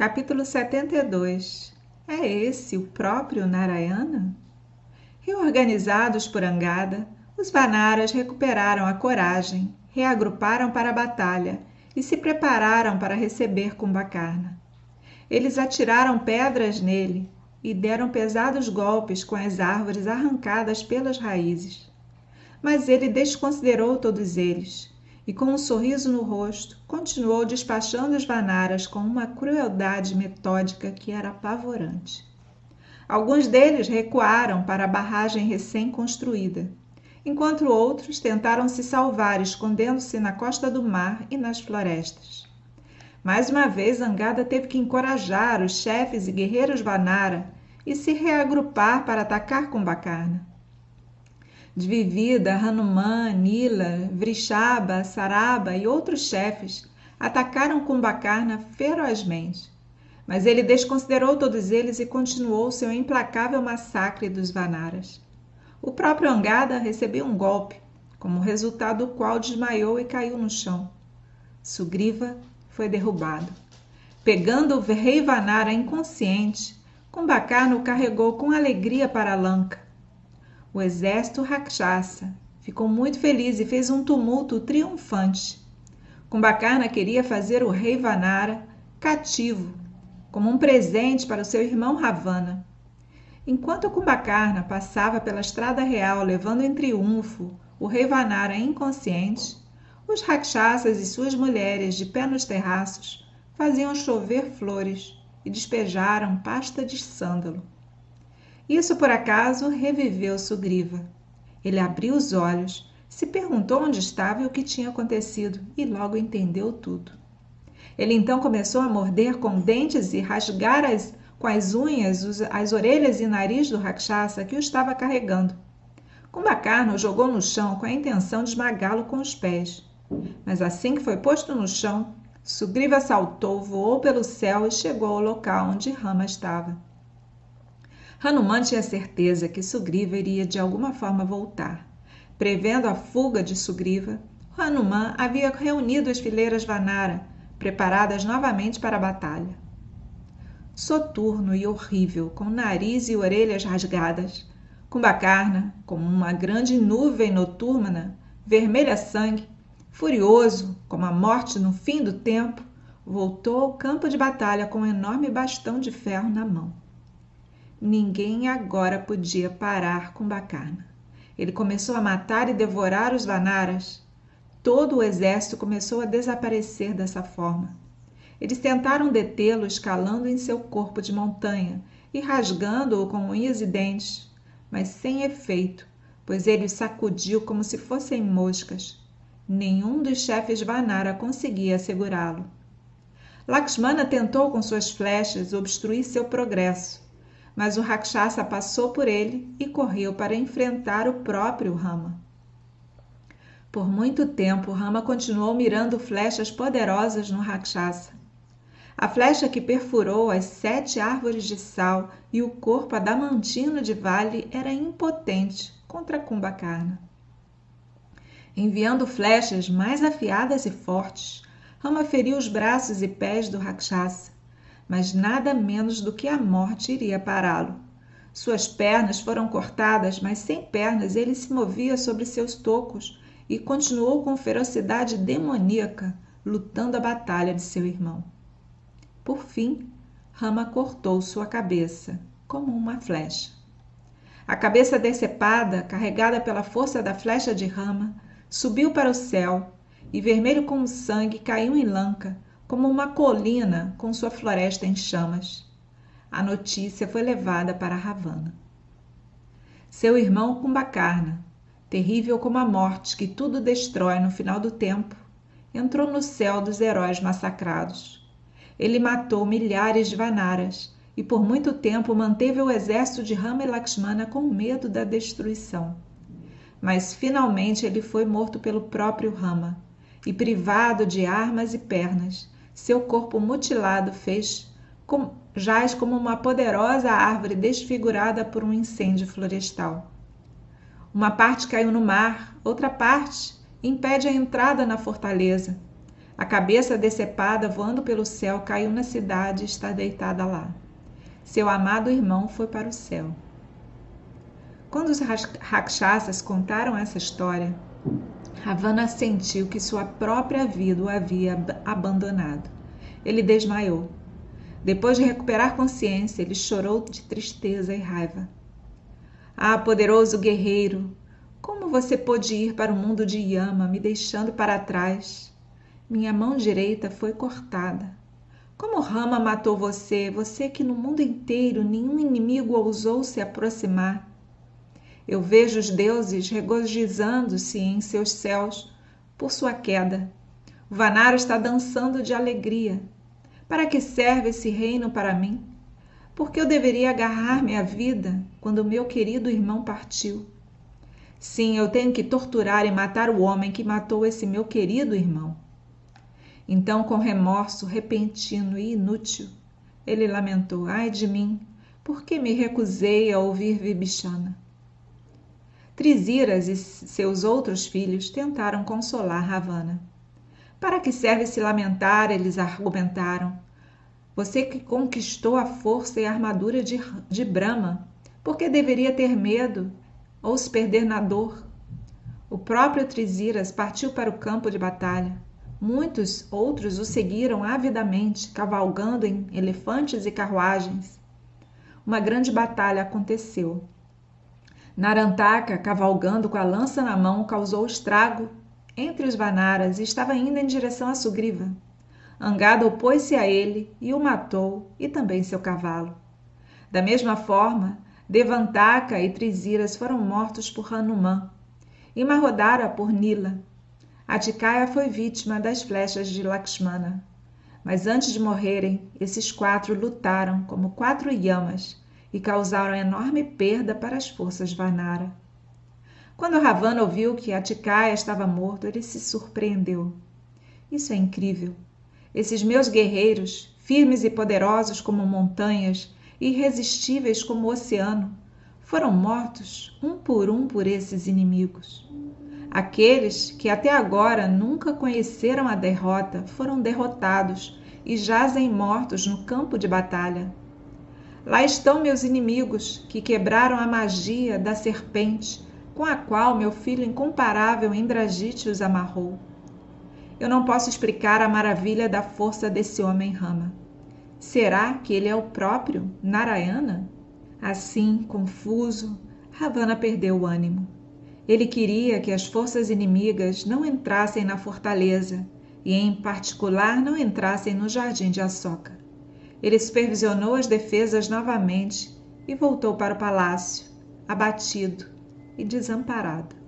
Capítulo 72 É esse o próprio Narayana? Reorganizados por Angada, os Vanaras recuperaram a coragem, reagruparam para a batalha e se prepararam para receber Kumbhakarna. Eles atiraram pedras nele e deram pesados golpes com as árvores arrancadas pelas raízes. Mas ele desconsiderou todos eles e, com um sorriso no rosto, continuou despachando os Vanaras com uma crueldade metódica que era apavorante. Alguns deles recuaram para a barragem recém-construída, enquanto outros tentaram se salvar escondendo-se na costa do mar e nas florestas. Mais uma vez, Angada teve que encorajar os chefes e guerreiros Vanara e se reagrupar para atacar Kumbhakarna. Dvivida, Hanuman, Nila, Vrishaba, Saraba e outros chefes atacaram Kumbhakarna ferozmente. Mas ele desconsiderou todos eles e continuou seu implacável massacre dos Vanaras. O próprio Angada recebeu um golpe, como resultado do qual desmaiou e caiu no chão. Sugriva foi derrubado. Pegando o rei Vanara inconsciente, Kumbhakarna o carregou com alegria para Lanka o exército Rakshasa ficou muito feliz e fez um tumulto triunfante. Kumbhakarna queria fazer o rei Vanara cativo, como um presente para o seu irmão Ravana. Enquanto Kumbhakarna passava pela estrada real levando em triunfo o rei Vanara inconsciente, os Rakshasas e suas mulheres de pé nos terraços faziam chover flores e despejaram pasta de sândalo. Isso por acaso reviveu Sugriva. Ele abriu os olhos, se perguntou onde estava e o que tinha acontecido, e logo entendeu tudo. Ele então começou a morder com dentes e rasgar as, com as unhas as orelhas e nariz do Rakshasa que o estava carregando. Kumbhakarna o jogou no chão com a intenção de esmagá-lo com os pés. Mas assim que foi posto no chão, Sugriva saltou, voou pelo céu e chegou ao local onde Rama estava. Hanuman tinha certeza que Sugriva iria de alguma forma voltar. Prevendo a fuga de Sugriva, Hanuman havia reunido as fileiras Vanara, preparadas novamente para a batalha. Soturno e horrível, com nariz e orelhas rasgadas, Kumbhakarna, como uma grande nuvem noturna, vermelha sangue, furioso como a morte no fim do tempo, voltou ao campo de batalha com um enorme bastão de ferro na mão. Ninguém agora podia parar com Bacana. Ele começou a matar e devorar os Vanaras. Todo o exército começou a desaparecer dessa forma. Eles tentaram detê-lo escalando em seu corpo de montanha e rasgando-o com unhas e dentes, mas sem efeito, pois ele os sacudiu como se fossem moscas. Nenhum dos chefes Vanara conseguia segurá-lo. Lakshmana tentou com suas flechas obstruir seu progresso, mas o Rakshasa passou por ele e correu para enfrentar o próprio Rama. Por muito tempo, Rama continuou mirando flechas poderosas no Rakshasa. A flecha que perfurou as sete árvores de sal e o corpo adamantino de Vale era impotente contra Kumbhakarna. Enviando flechas mais afiadas e fortes, Rama feriu os braços e pés do Rakshasa mas nada menos do que a morte iria pará-lo. Suas pernas foram cortadas, mas sem pernas ele se movia sobre seus tocos e continuou com ferocidade demoníaca, lutando a batalha de seu irmão. Por fim, Rama cortou sua cabeça, como uma flecha. A cabeça decepada, carregada pela força da flecha de Rama, subiu para o céu e, vermelho como sangue, caiu em Lanka, como uma colina com sua floresta em chamas. A notícia foi levada para Ravana. Seu irmão Kumbhakarna, terrível como a morte que tudo destrói no final do tempo, entrou no céu dos heróis massacrados. Ele matou milhares de Vanaras e por muito tempo manteve o exército de Rama e Lakshmana com medo da destruição. Mas finalmente ele foi morto pelo próprio Rama e privado de armas e pernas, seu corpo mutilado fez com, jaz como uma poderosa árvore desfigurada por um incêndio florestal. Uma parte caiu no mar, outra parte impede a entrada na fortaleza. A cabeça decepada voando pelo céu caiu na cidade e está deitada lá. Seu amado irmão foi para o céu. Quando os rakshasas contaram essa história, Ravana sentiu que sua própria vida o havia abandonado. Ele desmaiou. Depois de recuperar consciência, ele chorou de tristeza e raiva. Ah, poderoso guerreiro, como você pôde ir para o mundo de Yama, me deixando para trás? Minha mão direita foi cortada. Como Rama matou você, você que no mundo inteiro nenhum inimigo ousou se aproximar? Eu vejo os deuses regozijando-se em seus céus por sua queda. O está dançando de alegria. Para que serve esse reino para mim? Por que eu deveria agarrar-me à vida quando meu querido irmão partiu? Sim, eu tenho que torturar e matar o homem que matou esse meu querido irmão. Então, com remorso repentino e inútil, ele lamentou: Ai de mim, por que me recusei a ouvir Vibhishana? Trisiras e seus outros filhos tentaram consolar Ravana. Para que serve se lamentar? Eles argumentaram. Você que conquistou a força e a armadura de, de Brahma, por que deveria ter medo ou se perder na dor? O próprio Trisiras partiu para o campo de batalha. Muitos outros o seguiram avidamente, cavalgando em elefantes e carruagens. Uma grande batalha aconteceu. Narantaka, cavalgando com a lança na mão, causou estrago entre os Vanaras e estava indo em direção a Sugriva. Angada opôs-se a ele e o matou, e também seu cavalo. Da mesma forma, Devantaka e Trisiras foram mortos por Hanuman e Mahodara por Nila. Atikaya foi vítima das flechas de Lakshmana. Mas antes de morrerem, esses quatro lutaram como quatro yamas e causaram enorme perda para as forças Vanara. Quando Ravana ouviu que Atikaya estava morto, ele se surpreendeu. Isso é incrível. Esses meus guerreiros, firmes e poderosos como montanhas, irresistíveis como o oceano, foram mortos um por um por esses inimigos. Aqueles que até agora nunca conheceram a derrota foram derrotados e jazem mortos no campo de batalha. Lá estão meus inimigos, que quebraram a magia da serpente, com a qual meu filho incomparável Indrajite os amarrou. Eu não posso explicar a maravilha da força desse homem Rama. Será que ele é o próprio Narayana? Assim, confuso, Ravana perdeu o ânimo. Ele queria que as forças inimigas não entrassem na fortaleza e, em particular, não entrassem no jardim de Assoka. Ele supervisionou as defesas novamente e voltou para o palácio, abatido e desamparado.